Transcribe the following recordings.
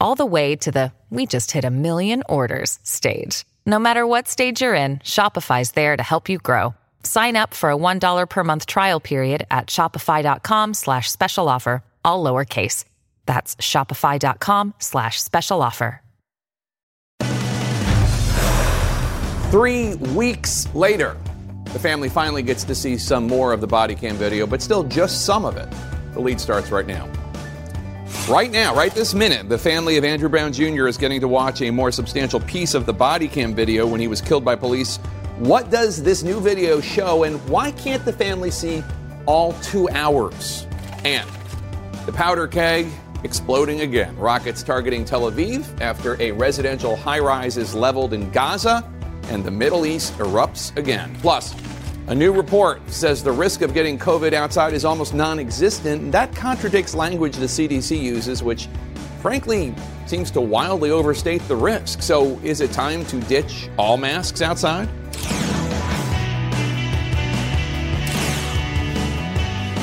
all the way to the we just hit a million orders stage. No matter what stage you're in, Shopify's there to help you grow. Sign up for a $1 per month trial period at shopify.com slash special offer, all lowercase. That's shopify.com slash special offer. Three weeks later, the family finally gets to see some more of the body cam video, but still just some of it. The lead starts right now. Right now, right this minute, the family of Andrew Brown Jr. is getting to watch a more substantial piece of the body cam video when he was killed by police. What does this new video show, and why can't the family see all two hours? And the powder keg exploding again. Rockets targeting Tel Aviv after a residential high rise is leveled in Gaza, and the Middle East erupts again. Plus, a new report says the risk of getting COVID outside is almost non existent. And that contradicts language the CDC uses, which frankly seems to wildly overstate the risk. So, is it time to ditch all masks outside?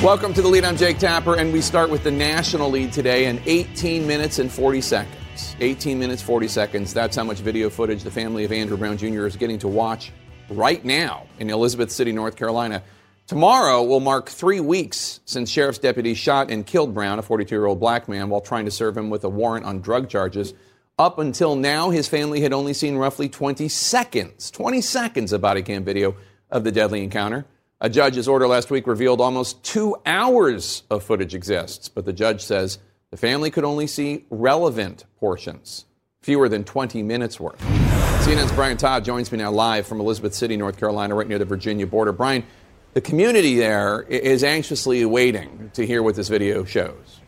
Welcome to the lead. I'm Jake Tapper, and we start with the national lead today in 18 minutes and 40 seconds. 18 minutes, 40 seconds. That's how much video footage the family of Andrew Brown Jr. is getting to watch right now in Elizabeth City, North Carolina. Tomorrow will mark three weeks since sheriff's deputies shot and killed Brown, a 42 year old black man, while trying to serve him with a warrant on drug charges. Up until now, his family had only seen roughly 20 seconds, 20 seconds of body cam video of the deadly encounter. A judge's order last week revealed almost two hours of footage exists, but the judge says the family could only see relevant portions, fewer than 20 minutes worth. CNN's Brian Todd joins me now live from Elizabeth City, North Carolina, right near the Virginia border. Brian, the community there is anxiously waiting to hear what this video shows.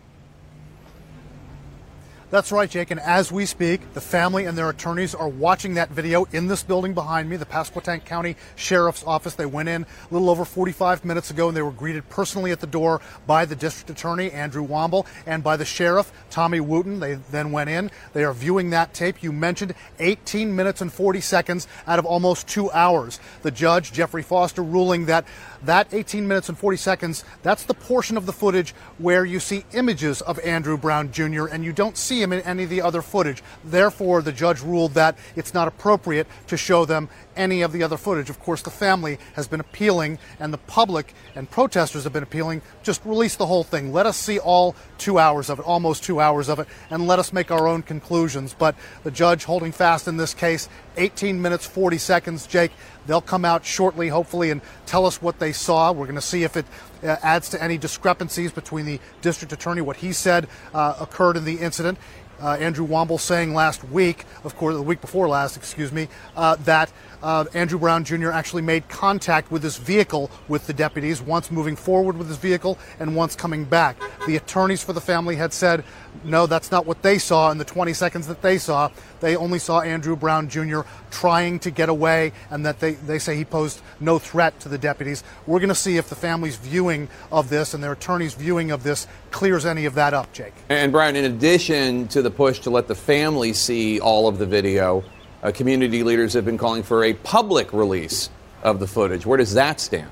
That's right, Jake. And as we speak, the family and their attorneys are watching that video in this building behind me, the Pasquotank County Sheriff's Office. They went in a little over 45 minutes ago and they were greeted personally at the door by the district attorney, Andrew Womble, and by the sheriff, Tommy Wooten. They then went in. They are viewing that tape. You mentioned 18 minutes and 40 seconds out of almost two hours. The judge, Jeffrey Foster, ruling that that 18 minutes and 40 seconds, that's the portion of the footage where you see images of Andrew Brown Jr. and you don't see him in any of the other footage. Therefore, the judge ruled that it's not appropriate to show them any of the other footage. Of course, the family has been appealing and the public and protesters have been appealing. Just release the whole thing. Let us see all two hours of it, almost two hours of it, and let us make our own conclusions. But the judge holding fast in this case, 18 minutes, 40 seconds. Jake, they'll come out shortly, hopefully, and tell us what they saw. We're going to see if it uh, adds to any discrepancies between the district attorney, what he said uh, occurred in the incident. Uh, Andrew Womble saying last week, of course, the week before last, excuse me, uh, that uh, Andrew Brown Jr. actually made contact with this vehicle with the deputies, once moving forward with his vehicle and once coming back. The attorneys for the family had said, no, that's not what they saw in the 20 seconds that they saw. They only saw Andrew Brown Jr. trying to get away and that they, they say he posed no threat to the deputies. We're going to see if the family's viewing of this and their attorney's viewing of this clears any of that up, Jake. And Brian, in addition to the push to let the family see all of the video, uh, community leaders have been calling for a public release of the footage. Where does that stand?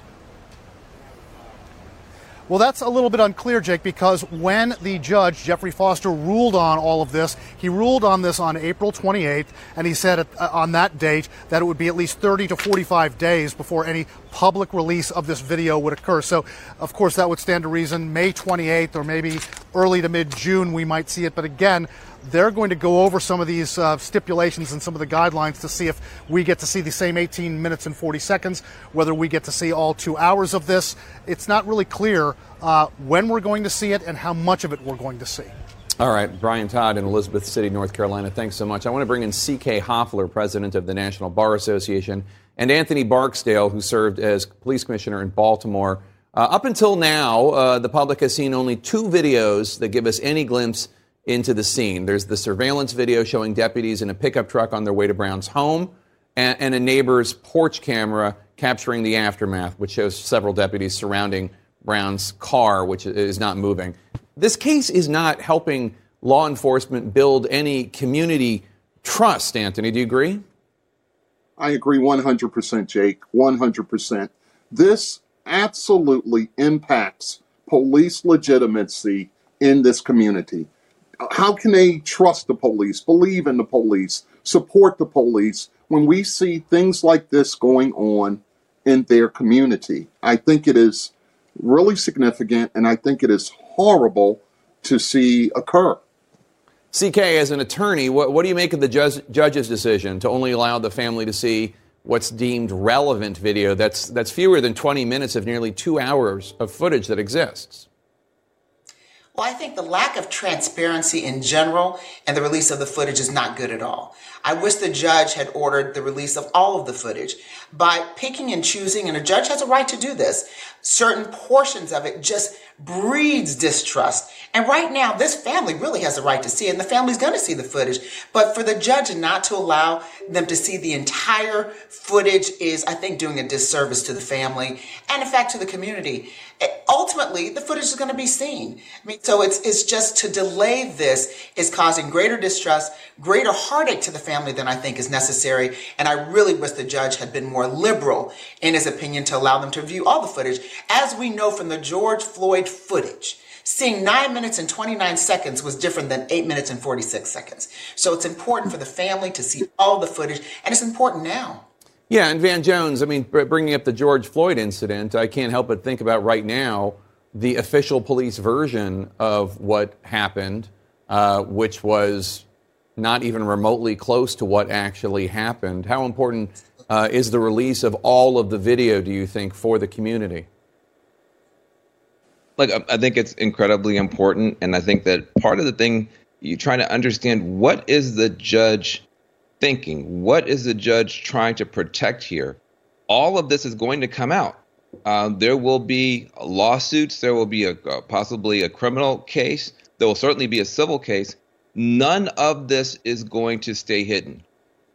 Well, that's a little bit unclear, Jake, because when the judge, Jeffrey Foster, ruled on all of this, he ruled on this on April 28th, and he said uh, on that date that it would be at least 30 to 45 days before any public release of this video would occur. So, of course, that would stand to reason May 28th or maybe early to mid June we might see it. But again, they're going to go over some of these uh, stipulations and some of the guidelines to see if we get to see the same 18 minutes and 40 seconds, whether we get to see all two hours of this. It's not really clear uh, when we're going to see it and how much of it we're going to see. All right, Brian Todd in Elizabeth City, North Carolina. Thanks so much. I want to bring in C.K. Hoffler, president of the National Bar Association, and Anthony Barksdale, who served as police commissioner in Baltimore. Uh, up until now, uh, the public has seen only two videos that give us any glimpse into the scene. There's the surveillance video showing deputies in a pickup truck on their way to Brown's home, and, and a neighbor's porch camera capturing the aftermath, which shows several deputies surrounding Brown's car, which is not moving. This case is not helping law enforcement build any community trust, Anthony. Do you agree? I agree 100%, Jake. 100%. This absolutely impacts police legitimacy in this community. How can they trust the police, believe in the police, support the police when we see things like this going on in their community? I think it is really significant, and I think it is horrible to see occur. CK, as an attorney, what, what do you make of the judge, judge's decision to only allow the family to see what's deemed relevant video that's, that's fewer than 20 minutes of nearly two hours of footage that exists? Well, I think the lack of transparency in general and the release of the footage is not good at all. I wish the judge had ordered the release of all of the footage. By picking and choosing, and a judge has a right to do this, certain portions of it just breeds distrust. And right now, this family really has a right to see it, and the family's going to see the footage. But for the judge not to allow them to see the entire footage is, I think, doing a disservice to the family and, in fact, to the community. Eh, ultimately, the footage is going to be seen. I mean, so it's it's just to delay this is causing greater distrust, greater heartache to the family than I think is necessary. And I really wish the judge had been more liberal in his opinion to allow them to view all the footage. As we know from the George Floyd footage, seeing 9 minutes and 29 seconds was different than 8 minutes and 46 seconds. So it's important for the family to see all the footage, and it's important now. Yeah, and Van Jones, I mean, bringing up the George Floyd incident, I can't help but think about right now the official police version of what happened, uh, which was not even remotely close to what actually happened. How important uh, is the release of all of the video, do you think, for the community? Like, I think it's incredibly important. And I think that part of the thing, you try to understand what is the judge thinking? What is the judge trying to protect here? All of this is going to come out. Uh, there will be lawsuits. There will be a, possibly a criminal case. There will certainly be a civil case. None of this is going to stay hidden.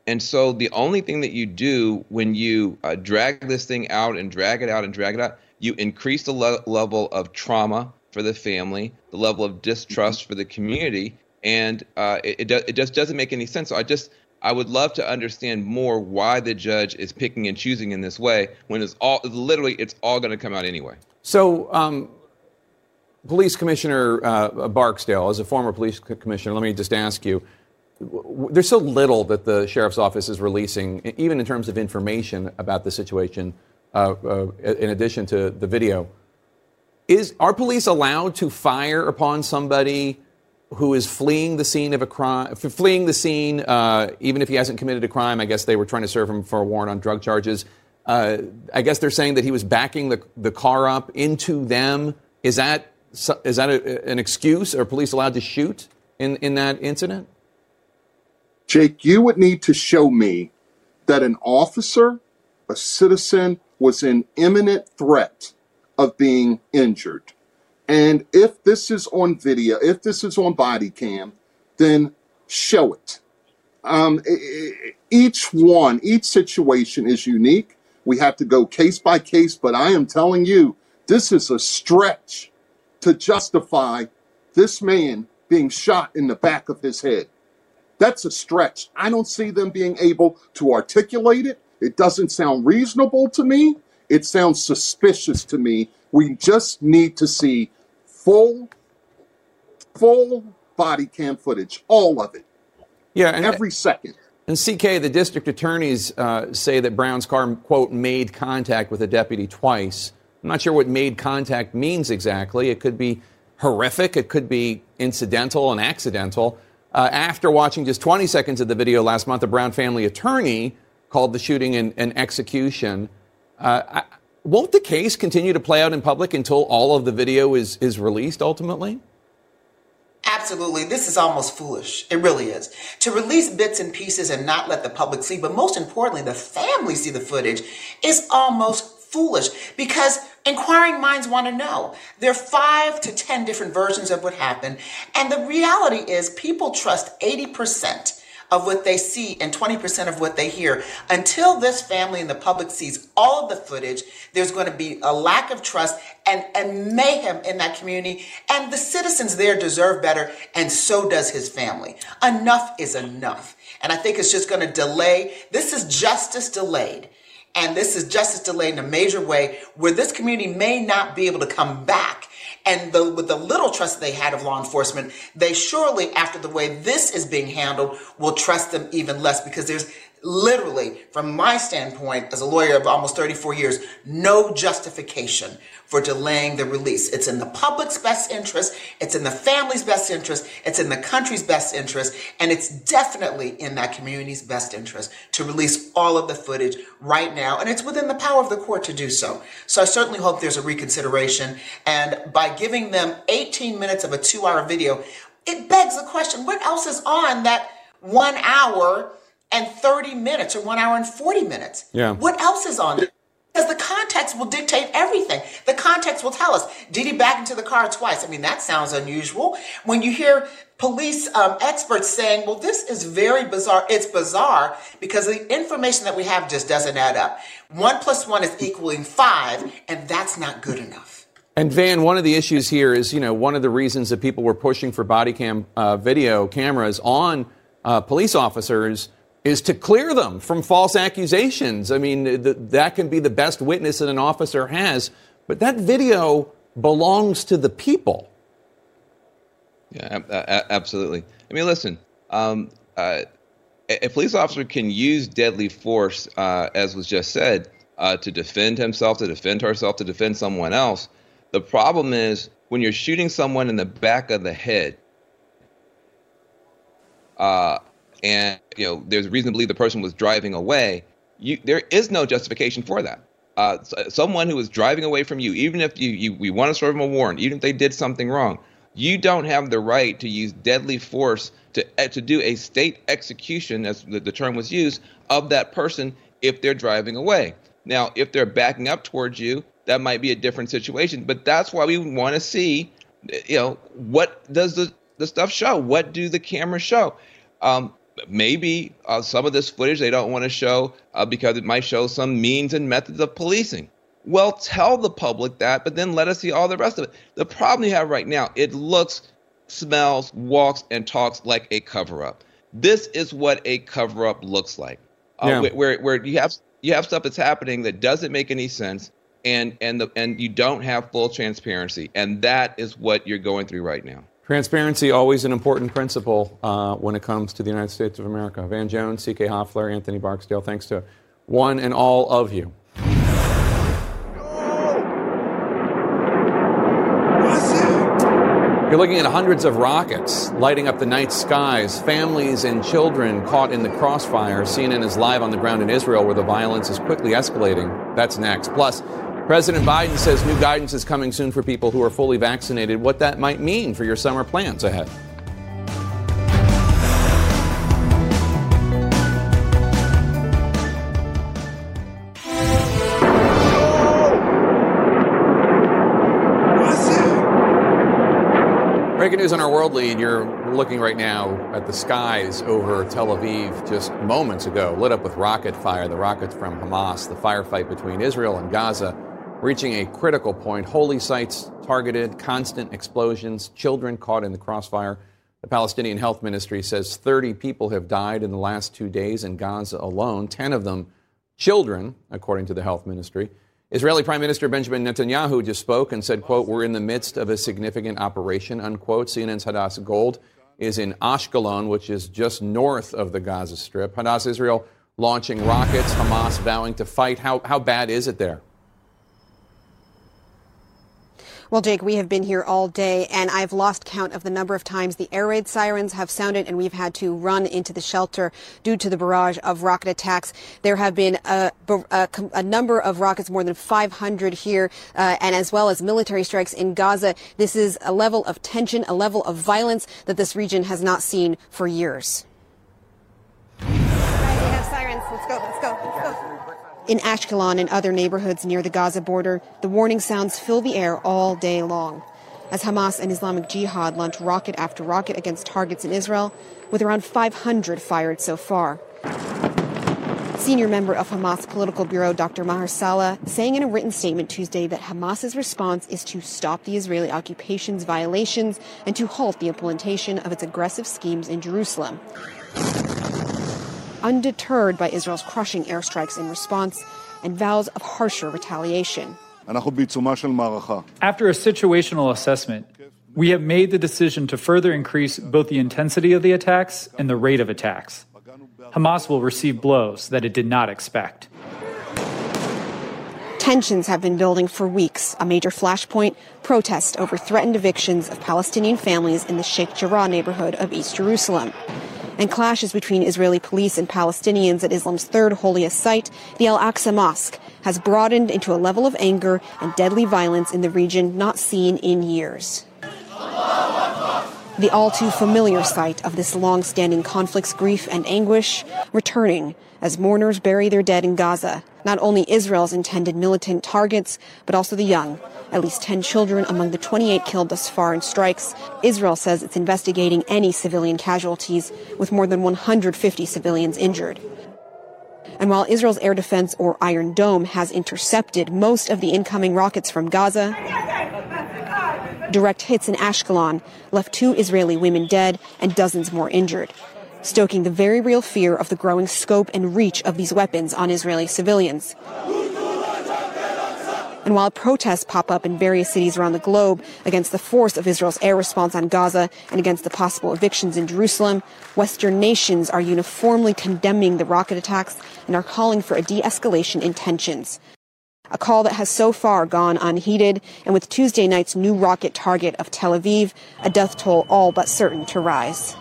And so the only thing that you do when you uh, drag this thing out and drag it out and drag it out, you increase the le- level of trauma for the family, the level of distrust for the community, and uh, it, it, do- it just doesn't make any sense. So I just I would love to understand more why the judge is picking and choosing in this way when it's all literally it's all going to come out anyway. So, um, Police Commissioner uh, Barksdale, as a former police commissioner, let me just ask you: There's so little that the sheriff's office is releasing, even in terms of information about the situation. Uh, uh, in addition to the video, is are police allowed to fire upon somebody? who is fleeing the scene of a crime, fleeing the scene, uh, even if he hasn't committed a crime. I guess they were trying to serve him for a warrant on drug charges. Uh, I guess they're saying that he was backing the, the car up into them. Is that is that a, an excuse? Are police allowed to shoot in, in that incident? Jake, you would need to show me that an officer, a citizen, was in imminent threat of being injured and if this is on video, if this is on body cam, then show it. Um, each one, each situation is unique. We have to go case by case, but I am telling you, this is a stretch to justify this man being shot in the back of his head. That's a stretch. I don't see them being able to articulate it. It doesn't sound reasonable to me. It sounds suspicious to me. We just need to see full, full body cam footage, all of it. Yeah, every second. And CK, the district attorneys uh, say that Brown's car, quote, made contact with a deputy twice. I'm not sure what made contact means exactly. It could be horrific, it could be incidental and accidental. Uh, after watching just 20 seconds of the video last month, a Brown family attorney called the shooting an, an execution. Uh, I, won't the case continue to play out in public until all of the video is, is released ultimately? Absolutely. This is almost foolish. It really is. To release bits and pieces and not let the public see, but most importantly, the family see the footage is almost foolish because inquiring minds want to know. There are five to 10 different versions of what happened. And the reality is people trust 80% of what they see and 20% of what they hear. Until this family and the public sees all of the footage, there's going to be a lack of trust and, and mayhem in that community. And the citizens there deserve better, and so does his family. Enough is enough. And I think it's just going to delay. This is justice delayed. And this is justice delayed in a major way where this community may not be able to come back and the, with the little trust they had of law enforcement, they surely, after the way this is being handled, will trust them even less because there's literally, from my standpoint as a lawyer of almost 34 years, no justification for delaying the release. It's in the public's best interest, it's in the family's best interest, it's in the country's best interest, and it's definitely in that community's best interest to release all of the footage right now. And it's within the power of the court to do so. So I certainly hope there's a reconsideration. And by giving them 18 minutes of a two hour video, it begs the question what else is on that one hour and 30 minutes or one hour and 40 minutes? Yeah. What else is on it? Because the context will dictate everything. The context will tell us, did he back into the car twice? I mean, that sounds unusual. When you hear police um, experts saying, well, this is very bizarre. It's bizarre because the information that we have just doesn't add up. One plus one is equaling five, and that's not good enough. And Van, one of the issues here is, you know, one of the reasons that people were pushing for body cam uh, video cameras on uh, police officers is to clear them from false accusations. I mean, th- that can be the best witness that an officer has, but that video belongs to the people. Yeah, absolutely. I mean, listen, um, uh, a police officer can use deadly force, uh, as was just said, uh, to defend himself, to defend herself, to defend someone else. The problem is when you're shooting someone in the back of the head, uh, and you know there's reason to believe the person was driving away, you, there is no justification for that. Uh, someone who is driving away from you, even if you, you we want to serve them a warrant, even if they did something wrong, you don't have the right to use deadly force to eh, to do a state execution, as the, the term was used, of that person if they're driving away. Now, if they're backing up towards you, that might be a different situation. But that's why we want to see, you know, what does the the stuff show? What do the cameras show? Um, maybe uh, some of this footage they don't want to show uh, because it might show some means and methods of policing. Well, tell the public that, but then let us see all the rest of it. The problem you have right now, it looks, smells, walks, and talks like a cover up. This is what a cover up looks like. Uh, yeah. where, where, where you have you have stuff that's happening that doesn't make any sense and and the and you don't have full transparency and that is what you're going through right now Transparency, always an important principle uh, when it comes to the United States of America. Van Jones, C.K. Hoffler, Anthony Barksdale, thanks to one and all of you. You're looking at hundreds of rockets lighting up the night skies, families and children caught in the crossfire. CNN is live on the ground in Israel where the violence is quickly escalating. That's next. Plus, President Biden says new guidance is coming soon for people who are fully vaccinated, what that might mean for your summer plans ahead. Breaking news on our world lead. You're looking right now at the skies over Tel Aviv just moments ago, lit up with rocket fire. The rockets from Hamas, the firefight between Israel and Gaza reaching a critical point. Holy sites targeted, constant explosions, children caught in the crossfire. The Palestinian Health Ministry says 30 people have died in the last two days in Gaza alone, 10 of them children, according to the health ministry. Israeli Prime Minister Benjamin Netanyahu just spoke and said, quote, we're in the midst of a significant operation, unquote. CNN's Hadas Gold is in Ashkelon, which is just north of the Gaza Strip. Hadas Israel launching rockets, Hamas vowing to fight. How, how bad is it there? Well, Jake, we have been here all day, and I've lost count of the number of times the air raid sirens have sounded, and we've had to run into the shelter due to the barrage of rocket attacks. There have been a, a, a number of rockets, more than 500 here, uh, and as well as military strikes in Gaza. This is a level of tension, a level of violence that this region has not seen for years. we have sirens. Let's go. Let's go. Let's go. In Ashkelon and other neighborhoods near the Gaza border, the warning sounds fill the air all day long. As Hamas and Islamic Jihad launch rocket after rocket against targets in Israel, with around 500 fired so far. Senior member of Hamas political bureau Dr. Maher Salah saying in a written statement Tuesday that Hamas's response is to stop the Israeli occupation's violations and to halt the implementation of its aggressive schemes in Jerusalem undeterred by Israel's crushing airstrikes in response and vows of harsher retaliation. After a situational assessment, we have made the decision to further increase both the intensity of the attacks and the rate of attacks. Hamas will receive blows that it did not expect. Tensions have been building for weeks. A major flashpoint protest over threatened evictions of Palestinian families in the Sheikh Jarrah neighborhood of East Jerusalem and clashes between Israeli police and Palestinians at Islam's third holiest site, the Al Aqsa Mosque, has broadened into a level of anger and deadly violence in the region not seen in years. The all too familiar sight of this long standing conflict's grief and anguish returning as mourners bury their dead in Gaza, not only Israel's intended militant targets, but also the young. At least 10 children among the 28 killed thus far in strikes. Israel says it's investigating any civilian casualties, with more than 150 civilians injured. And while Israel's air defense or Iron Dome has intercepted most of the incoming rockets from Gaza, direct hits in Ashkelon left two Israeli women dead and dozens more injured stoking the very real fear of the growing scope and reach of these weapons on Israeli civilians. And while protests pop up in various cities around the globe against the force of Israel's air response on Gaza and against the possible evictions in Jerusalem, Western nations are uniformly condemning the rocket attacks and are calling for a de-escalation in tensions. A call that has so far gone unheeded, and with Tuesday night's new rocket target of Tel Aviv, a death toll all but certain to rise.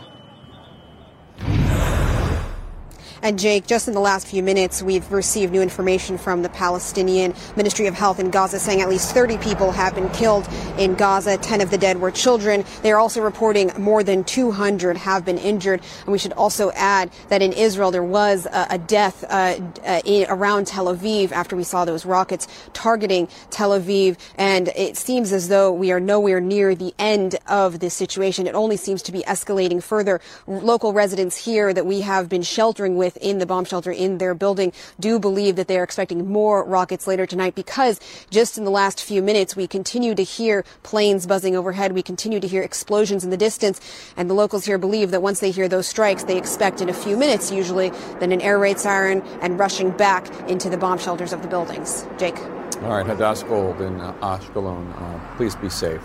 And Jake, just in the last few minutes, we've received new information from the Palestinian Ministry of Health in Gaza saying at least 30 people have been killed in Gaza. 10 of the dead were children. They are also reporting more than 200 have been injured. And we should also add that in Israel, there was a, a death uh, uh, in, around Tel Aviv after we saw those rockets targeting Tel Aviv. And it seems as though we are nowhere near the end of this situation. It only seems to be escalating further. Local residents here that we have been sheltering with within the bomb shelter in their building do believe that they are expecting more rockets later tonight because just in the last few minutes, we continue to hear planes buzzing overhead. We continue to hear explosions in the distance. And the locals here believe that once they hear those strikes, they expect in a few minutes, usually, then an air raid siren and rushing back into the bomb shelters of the buildings. Jake. All right, Hadas Gold in uh, Ashkelon. Uh, please be safe.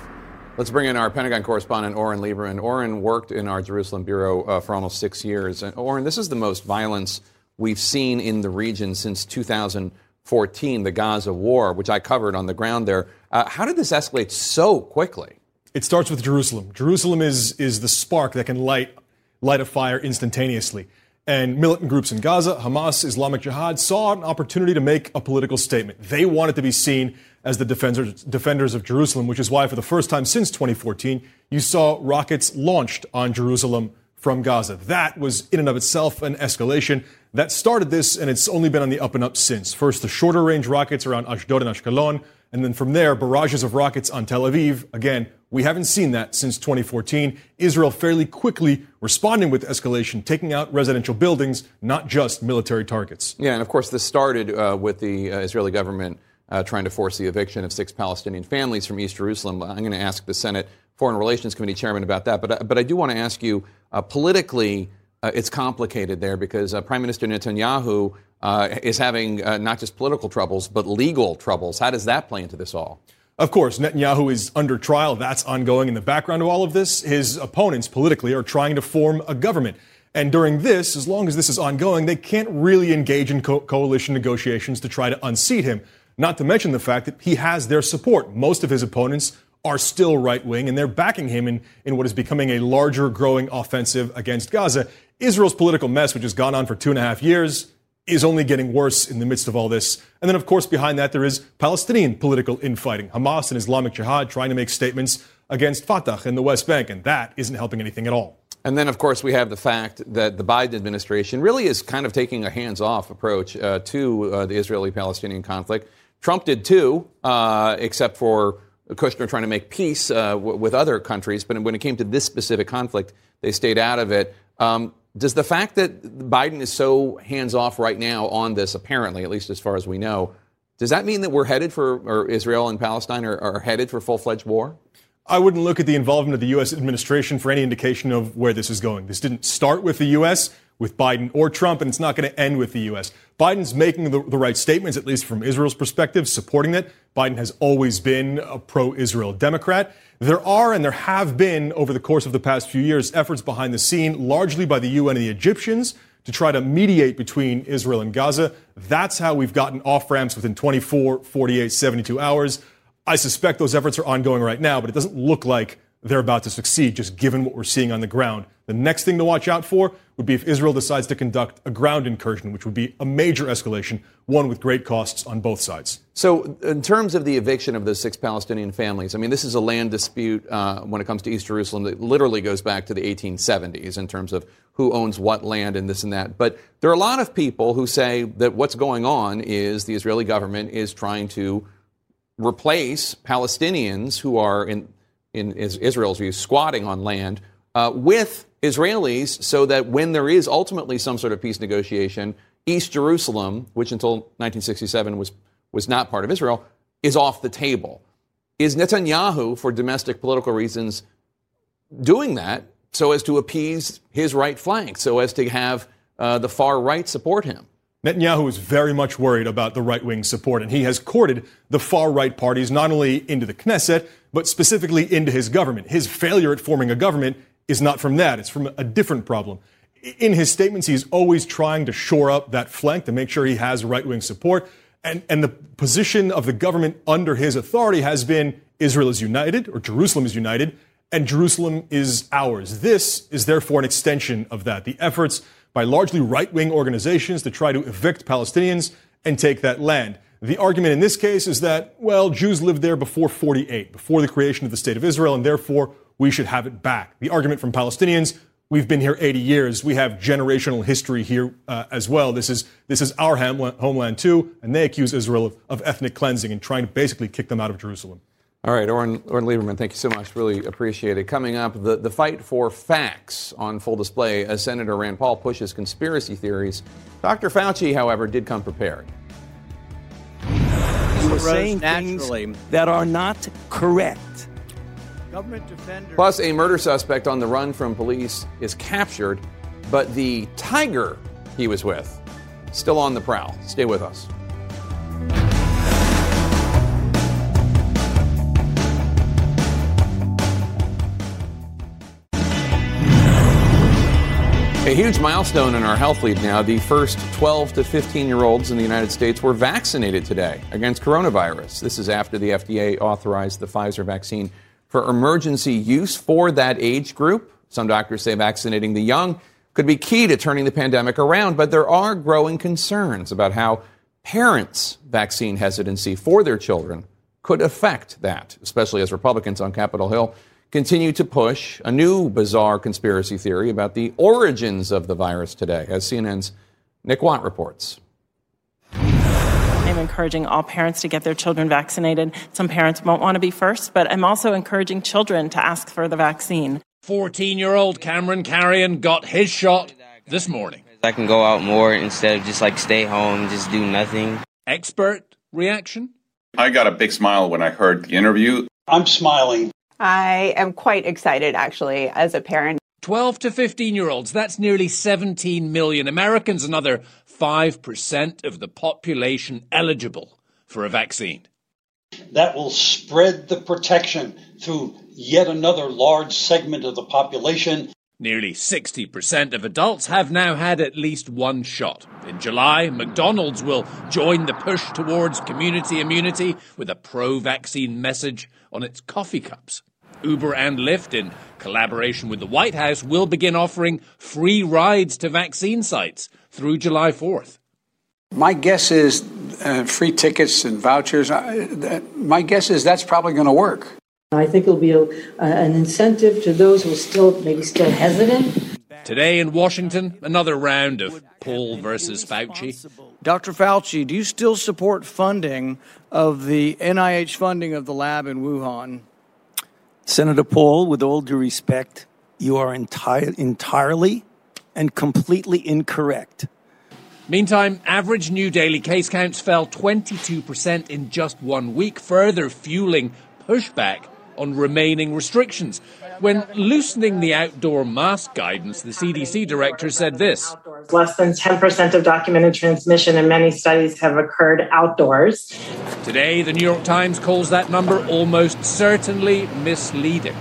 Let's bring in our Pentagon correspondent, Oren Liebermann. Oren worked in our Jerusalem bureau uh, for almost six years. And Oren, this is the most violence we've seen in the region since 2014, the Gaza war, which I covered on the ground there. Uh, how did this escalate so quickly? It starts with Jerusalem. Jerusalem is, is the spark that can light, light a fire instantaneously. And militant groups in Gaza, Hamas, Islamic Jihad, saw an opportunity to make a political statement. They wanted to be seen as the defenders, defenders of Jerusalem, which is why, for the first time since 2014, you saw rockets launched on Jerusalem from Gaza. That was, in and of itself, an escalation that started this, and it's only been on the up and up since. First, the shorter range rockets around Ashdod and Ashkelon, and then from there, barrages of rockets on Tel Aviv. Again, we haven't seen that since 2014. Israel fairly quickly responding with escalation, taking out residential buildings, not just military targets. Yeah, and of course, this started uh, with the uh, Israeli government uh, trying to force the eviction of six Palestinian families from East Jerusalem. I'm going to ask the Senate Foreign Relations Committee chairman about that. But, uh, but I do want to ask you uh, politically, uh, it's complicated there because uh, Prime Minister Netanyahu uh, is having not just political troubles, but legal troubles. How does that play into this all? Of course, Netanyahu is under trial. That's ongoing. In the background of all of this, his opponents politically are trying to form a government. And during this, as long as this is ongoing, they can't really engage in co- coalition negotiations to try to unseat him. Not to mention the fact that he has their support. Most of his opponents are still right wing, and they're backing him in, in what is becoming a larger, growing offensive against Gaza. Israel's political mess, which has gone on for two and a half years, is only getting worse in the midst of all this. And then, of course, behind that, there is Palestinian political infighting. Hamas and Islamic Jihad trying to make statements against Fatah in the West Bank, and that isn't helping anything at all. And then, of course, we have the fact that the Biden administration really is kind of taking a hands off approach uh, to uh, the Israeli Palestinian conflict. Trump did too, uh, except for Kushner trying to make peace uh, w- with other countries. But when it came to this specific conflict, they stayed out of it. Um, does the fact that Biden is so hands off right now on this, apparently, at least as far as we know, does that mean that we're headed for, or Israel and Palestine are, are headed for full fledged war? I wouldn't look at the involvement of the U.S. administration for any indication of where this is going. This didn't start with the U.S., with Biden or Trump, and it's not going to end with the U.S. Biden's making the, the, right statements, at least from Israel's perspective, supporting it. Biden has always been a pro Israel Democrat. There are and there have been, over the course of the past few years, efforts behind the scene, largely by the UN and the Egyptians, to try to mediate between Israel and Gaza. That's how we've gotten off ramps within 24, 48, 72 hours. I suspect those efforts are ongoing right now, but it doesn't look like they're about to succeed, just given what we're seeing on the ground. The next thing to watch out for would be if Israel decides to conduct a ground incursion, which would be a major escalation, one with great costs on both sides. So, in terms of the eviction of the six Palestinian families, I mean, this is a land dispute uh, when it comes to East Jerusalem that literally goes back to the 1870s in terms of who owns what land and this and that. But there are a lot of people who say that what's going on is the Israeli government is trying to replace Palestinians who are in in Israel's view squatting on land uh, with Israelis so that when there is ultimately some sort of peace negotiation, East Jerusalem, which until 1967 was, was not part of Israel, is off the table. Is Netanyahu, for domestic political reasons, doing that so as to appease his right flank, so as to have uh, the far right support him? Netanyahu is very much worried about the right wing support, and he has courted the far right parties not only into the Knesset, but specifically into his government. His failure at forming a government is not from that, it's from a different problem. In his statements, he's always trying to shore up that flank to make sure he has right wing support. And, and the position of the government under his authority has been Israel is united, or Jerusalem is united, and Jerusalem is ours. This is therefore an extension of that. The efforts by largely right wing organizations to try to evict Palestinians and take that land. The argument in this case is that, well, Jews lived there before 48, before the creation of the State of Israel, and therefore we should have it back. The argument from Palestinians, we've been here 80 years. We have generational history here uh, as well. This is, this is our homeland too, and they accuse Israel of, of ethnic cleansing and trying to basically kick them out of Jerusalem. All right, Oren, Oren Liebermann, thank you so much. Really appreciate it. Coming up, the, the fight for facts on full display as Senator Rand Paul pushes conspiracy theories. Dr. Fauci, however, did come prepared. You are saying naturally. things that are not correct. Plus, a murder suspect on the run from police is captured, but the tiger he was with still on the prowl. Stay with us. A huge milestone in our health lead now. The first 12 to 15 year olds in the United States were vaccinated today against coronavirus. This is after the FDA authorized the Pfizer vaccine for emergency use for that age group. Some doctors say vaccinating the young could be key to turning the pandemic around, but there are growing concerns about how parents' vaccine hesitancy for their children could affect that, especially as Republicans on Capitol Hill continue to push a new bizarre conspiracy theory about the origins of the virus today, as CNN's Nick Watt reports. I'm encouraging all parents to get their children vaccinated. Some parents won't want to be first, but I'm also encouraging children to ask for the vaccine. 14 year old Cameron Carrion got his shot this morning. I can go out more instead of just like stay home, just do nothing. Expert reaction? I got a big smile when I heard the interview. I'm smiling. I am quite excited actually as a parent. 12 to 15 year olds, that's nearly 17 million Americans, another 5% of the population eligible for a vaccine. That will spread the protection through yet another large segment of the population. Nearly 60% of adults have now had at least one shot. In July, McDonald's will join the push towards community immunity with a pro vaccine message on its coffee cups. Uber and Lyft, in collaboration with the White House, will begin offering free rides to vaccine sites through July 4th. My guess is uh, free tickets and vouchers. Uh, my guess is that's probably going to work. I think it'll be a, an incentive to those who are still maybe still hesitant. Today in Washington, another round of Paul versus Fauci. Dr. Fauci, do you still support funding of the NIH funding of the lab in Wuhan? Senator Paul, with all due respect, you are enti- entirely and completely incorrect. Meantime, average new daily case counts fell 22% in just one week, further fueling pushback on remaining restrictions. When loosening the outdoor mask guidance, the CDC director said this Less than 10% of documented transmission in many studies have occurred outdoors. Today, the New York Times calls that number almost certainly misleading.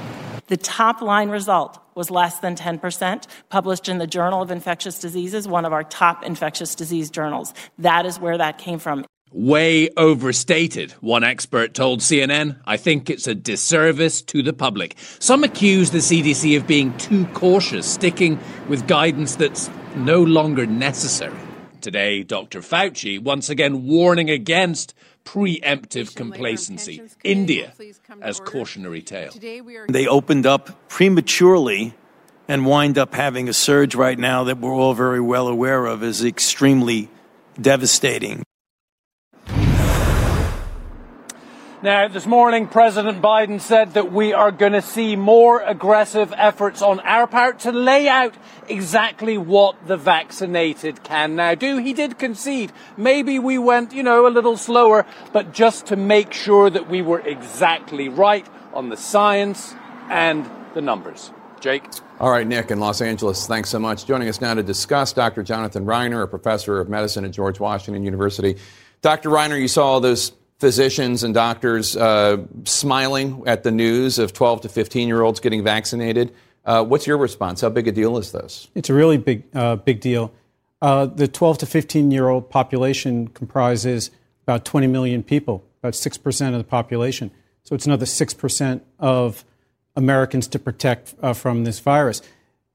The top line result was less than 10%, published in the Journal of Infectious Diseases, one of our top infectious disease journals. That is where that came from way overstated, one expert told CNN. I think it's a disservice to the public. Some accuse the CDC of being too cautious, sticking with guidance that's no longer necessary. Today, Dr. Fauci once again warning against preemptive complacency. India as cautionary tale. They opened up prematurely and wind up having a surge right now that we're all very well aware of is extremely devastating. Now, this morning, President Biden said that we are going to see more aggressive efforts on our part to lay out exactly what the vaccinated can now do. He did concede. Maybe we went, you know, a little slower, but just to make sure that we were exactly right on the science and the numbers. Jake? All right, Nick in Los Angeles, thanks so much. Joining us now to discuss Dr. Jonathan Reiner, a professor of medicine at George Washington University. Dr. Reiner, you saw those physicians and doctors uh, smiling at the news of 12 to 15 year olds getting vaccinated. Uh, what's your response? How big a deal is this? It's a really big, uh, big deal. Uh, the 12 to 15 year old population comprises about 20 million people, about 6% of the population. So it's another 6% of Americans to protect uh, from this virus.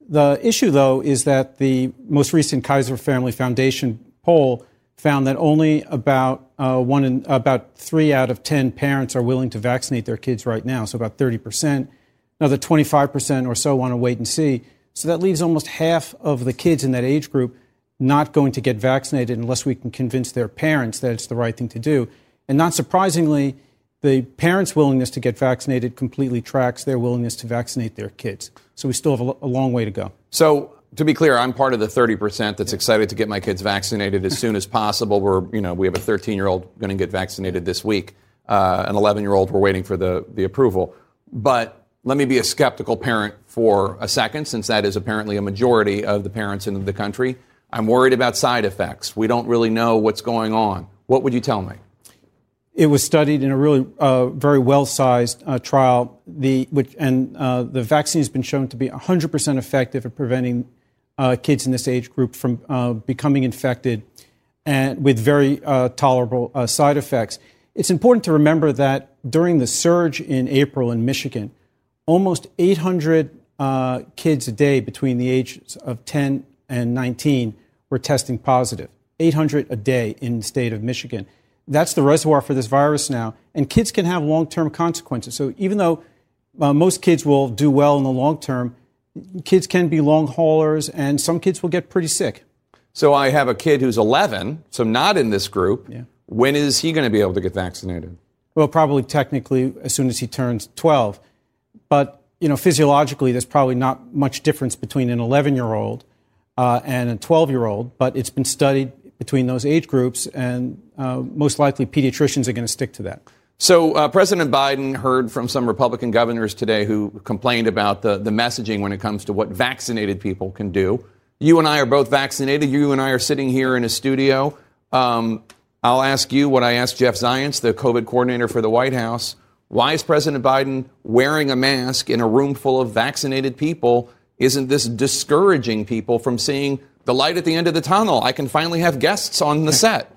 The issue, though, is that the most recent Kaiser Family Foundation poll found that only about uh, one in, about three out of ten parents are willing to vaccinate their kids right now. So about thirty percent. Another twenty-five percent or so want to wait and see. So that leaves almost half of the kids in that age group not going to get vaccinated unless we can convince their parents that it's the right thing to do. And not surprisingly, the parents' willingness to get vaccinated completely tracks their willingness to vaccinate their kids. So we still have a long way to go. So to be clear, I'm part of the 30% that's excited to get my kids vaccinated as soon as possible. We're, you know, we have a 13 year old going to get vaccinated this week. Uh, an 11 year old, we're waiting for the, the approval. But let me be a skeptical parent for a second, since that is apparently a majority of the parents in the country. I'm worried about side effects. We don't really know what's going on. What would you tell me? It was studied in a really uh, very well-sized uh, trial, the, which, and uh, the vaccine has been shown to be 100% effective at preventing uh, kids in this age group from uh, becoming infected and with very uh, tolerable uh, side effects. It's important to remember that during the surge in April in Michigan, almost 800 uh, kids a day between the ages of 10 and 19 were testing positive. 800 a day in the state of Michigan. That's the reservoir for this virus now, and kids can have long term consequences. So even though uh, most kids will do well in the long term, kids can be long haulers, and some kids will get pretty sick. So I have a kid who's 11, so not in this group. Yeah. When is he going to be able to get vaccinated? Well, probably technically as soon as he turns 12. But, you know, physiologically, there's probably not much difference between an 11 year old uh, and a 12 year old, but it's been studied between those age groups, and uh, most likely pediatricians are going to stick to that. So, uh, President Biden heard from some Republican governors today who complained about the, the messaging when it comes to what vaccinated people can do. You and I are both vaccinated. You and I are sitting here in a studio. Um, I'll ask you what I asked Jeff Zients, the COVID coordinator for the White House. Why is President Biden wearing a mask in a room full of vaccinated people Isn't this discouraging people from seeing the light at the end of the tunnel? I can finally have guests on the set.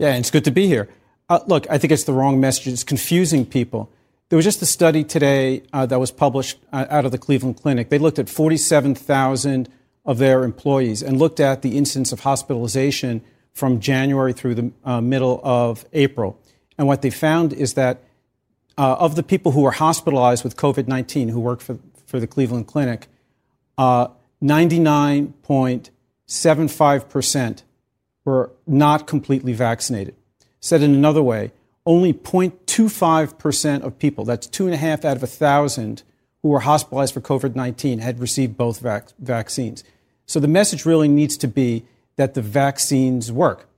Yeah, it's good to be here. Uh, look, I think it's the wrong message. It's confusing people. There was just a study today uh, that was published uh, out of the Cleveland Clinic. They looked at 47,000 of their employees and looked at the incidence of hospitalization from January through the uh, middle of April. And what they found is that uh, of the people who were hospitalized with COVID 19 who work for, for the Cleveland Clinic, 99.75% uh, were not completely vaccinated. Said in another way, only 0.25% of people, that's two and a half out of a thousand, who were hospitalized for COVID 19 had received both vac- vaccines. So the message really needs to be that the vaccines work.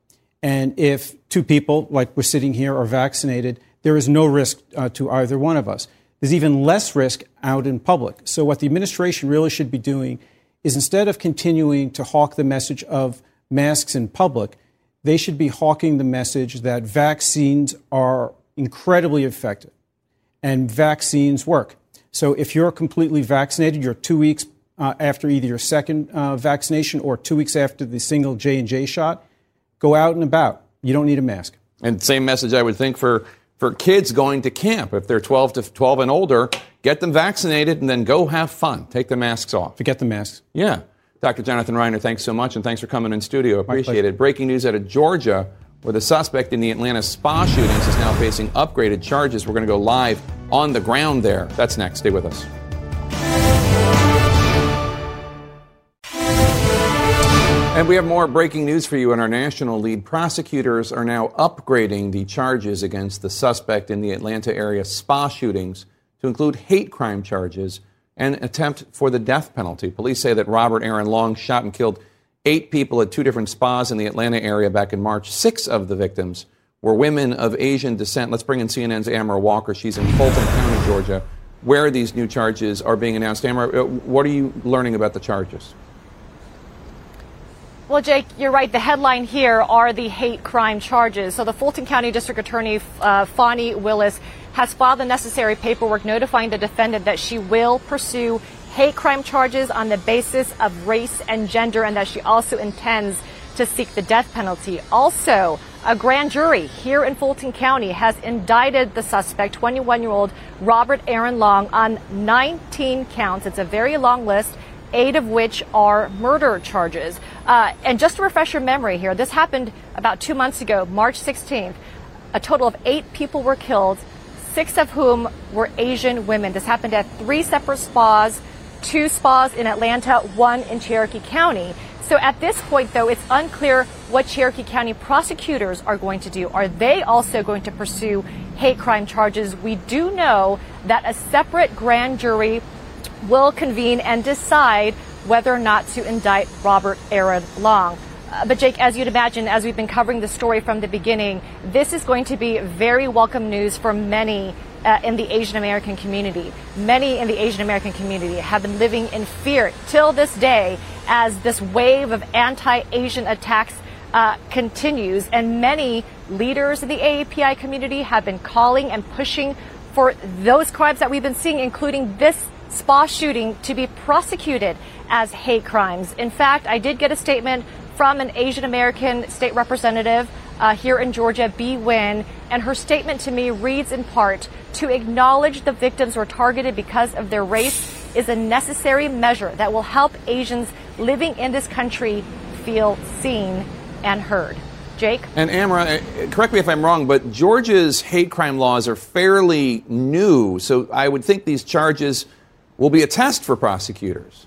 And if two people, like we're sitting here, are vaccinated, there is no risk uh, to either one of us. There's even less risk out in public. So, what the administration really should be doing is instead of continuing to hawk the message of masks in public, they should be hawking the message that vaccines are incredibly effective and vaccines work. So if you're completely vaccinated, you're two weeks uh, after either your second uh, vaccination or two weeks after the single J and J shot, go out and about. You don't need a mask. And same message I would think for for kids going to camp. If they're 12 to 12 and older, get them vaccinated and then go have fun. Take the masks off. Forget the masks. Yeah. Dr. Jonathan Reiner, thanks so much, and thanks for coming in studio. Appreciate it. Breaking news out of Georgia, where the suspect in the Atlanta spa shootings is now facing upgraded charges. We're going to go live on the ground there. That's next. Stay with us. And we have more breaking news for you in our national lead. Prosecutors are now upgrading the charges against the suspect in the Atlanta area spa shootings to include hate crime charges and attempt for the death penalty. Police say that Robert Aaron Long shot and killed eight people at two different spas in the Atlanta area back in March. Six of the victims were women of Asian descent. Let's bring in CNN's Amara Walker. She's in Fulton County, Georgia, where these new charges are being announced. Amara, uh, what are you learning about the charges? Well, Jake, you're right. The headline here are the hate crime charges. So the Fulton County District Attorney, uh, Willis, has filed the necessary paperwork notifying the defendant that she will pursue hate crime charges on the basis of race and gender and that she also intends to seek the death penalty. Also, a grand jury here in Fulton County has indicted the suspect, 21 year old Robert Aaron Long, on 19 counts. It's a very long list, eight of which are murder charges. Uh, and just to refresh your memory here, this happened about two months ago, March 16th. A total of eight people were killed six of whom were Asian women. This happened at three separate spas, two spas in Atlanta, one in Cherokee County. So at this point, though, it's unclear what Cherokee County prosecutors are going to do. Are they also going to pursue hate crime charges? We do know that a separate grand jury will convene and decide whether or not to indict Robert Aaron Long. Uh, but Jake, as you'd imagine, as we've been covering the story from the beginning, this is going to be very welcome news for many uh, in the Asian American community. Many in the Asian American community have been living in fear till this day as this wave of anti-Asian attacks uh, continues, and many leaders in the AAPI community have been calling and pushing for those crimes that we've been seeing, including this spa shooting, to be prosecuted as hate crimes. In fact, I did get a statement from an Asian American state representative uh, here in Georgia, Bee Nguyen, and her statement to me reads in part to acknowledge the victims were targeted because of their race is a necessary measure that will help Asians living in this country feel seen and heard. Jake? And Amara, uh, correct me if I'm wrong, but Georgia's hate crime laws are fairly new, so I would think these charges will be a test for prosecutors.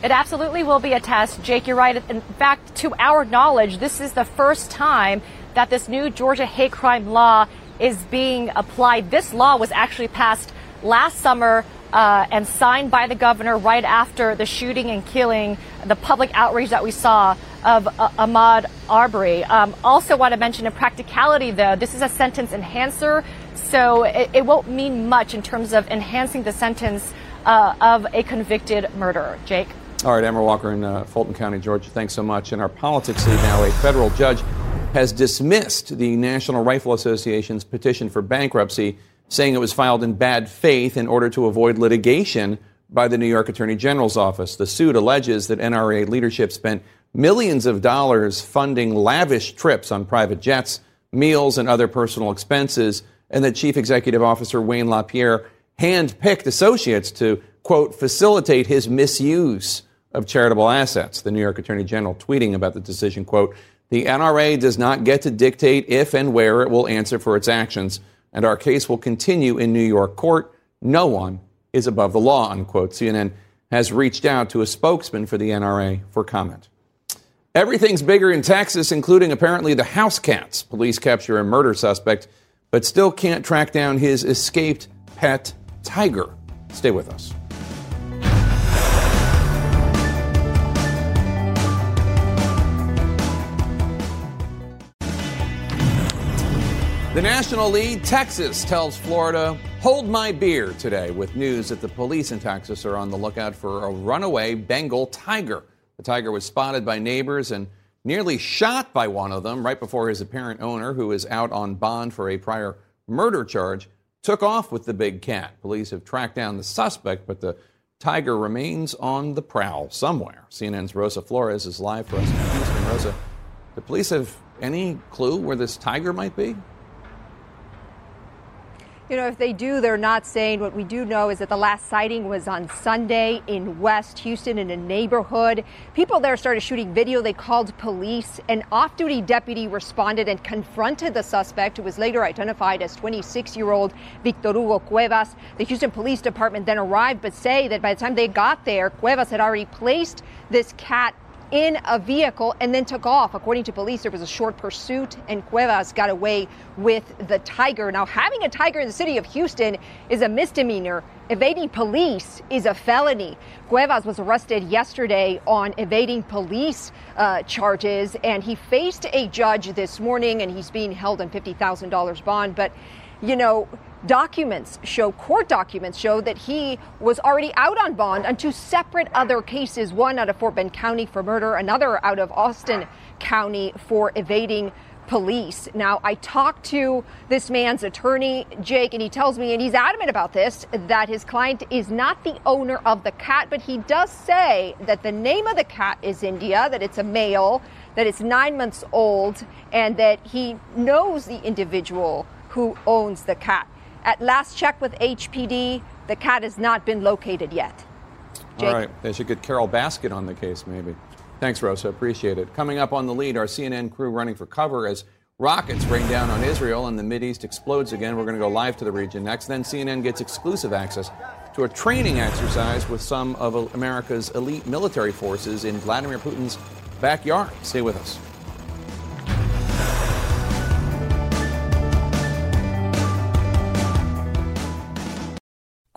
It absolutely will be a test. Jake, you're right. In fact, to our knowledge, this is the first time that this new Georgia hate crime law is being applied. This law was actually passed last summer uh, and signed by the governor right after the shooting and killing, the public outrage that we saw of uh, Ahmaud Arbery. Um, also, want to mention in practicality, though, this is a sentence enhancer, so it, it won't mean much in terms of enhancing the sentence uh, of a convicted murderer. Jake. All right, Amara Walker in uh, Fulton County, Georgia. Thanks so much. In our politics lead now, a federal judge has dismissed the National Rifle Association's petition for bankruptcy, saying it was filed in bad faith in order to avoid litigation by the New York Attorney General's office. The suit alleges that NRA leadership spent millions of dollars funding lavish trips on private jets, meals, and other personal expenses, and that Chief Executive Officer Wayne LaPierre handpicked associates to, quote, facilitate his misuse of charitable assets. The New York Attorney General tweeting about the decision, quote, the NRA does not get to dictate if and where it will answer for its actions, and our case will continue in New York court. No one is above the law, unquote. CNN has reached out to a spokesman for the NRA for comment. Everything's bigger in Texas, including apparently the house cats. Police capture a murder suspect, but still can't track down his escaped pet tiger. Stay with us. The national lead, Texas, tells Florida, hold my beer today, with news that the police in Texas are on the lookout for a runaway Bengal tiger. The tiger was spotted by neighbors and nearly shot by one of them right before his apparent owner, who is out on bond for a prior murder charge, took off with the big cat. Police have tracked down the suspect, but the tiger remains on the prowl somewhere. CNN's Rosa Flores is live for us. Rosa, the police have any clue where this tiger might be? You know, if they do, they're not saying. What we do know is that the last sighting was on Sunday in West Houston in a neighborhood. People there started shooting video. They called police. An off duty deputy responded and confronted the suspect, who was later identified as 26 year old Victor Hugo Cuevas. The Houston Police Department then arrived, but say that by the time they got there, Cuevas had already placed this cat in a vehicle and then took off. According to police, there was a short pursuit and Cuevas got away with the tiger. Now, having a tiger in the city of Houston is a misdemeanor. Evading police is a felony. Cuevas was arrested yesterday on evading police uh, charges, and he faced a judge this morning, and he's being held on $50,000 bond. But, you know, documents show, court documents show that he was already out on bond on two separate other cases one out of Fort Bend County for murder, another out of Austin County for evading police. Now, I talked to this man's attorney, Jake, and he tells me, and he's adamant about this, that his client is not the owner of the cat, but he does say that the name of the cat is India, that it's a male, that it's nine months old, and that he knows the individual who owns the cat. At last check with HPD, the cat has not been located yet. Jake? All right. They should get Carole Baskin on the case, maybe. Thanks, Rosa. Appreciate it. Coming up on the lead, our CNN crew running for cover as rockets rain down on Israel and the Mideast explodes again. We're going to go live to the region next. Then CNN gets exclusive access to a training exercise with some of America's elite military forces in Vladimir Putin's backyard. Stay with us.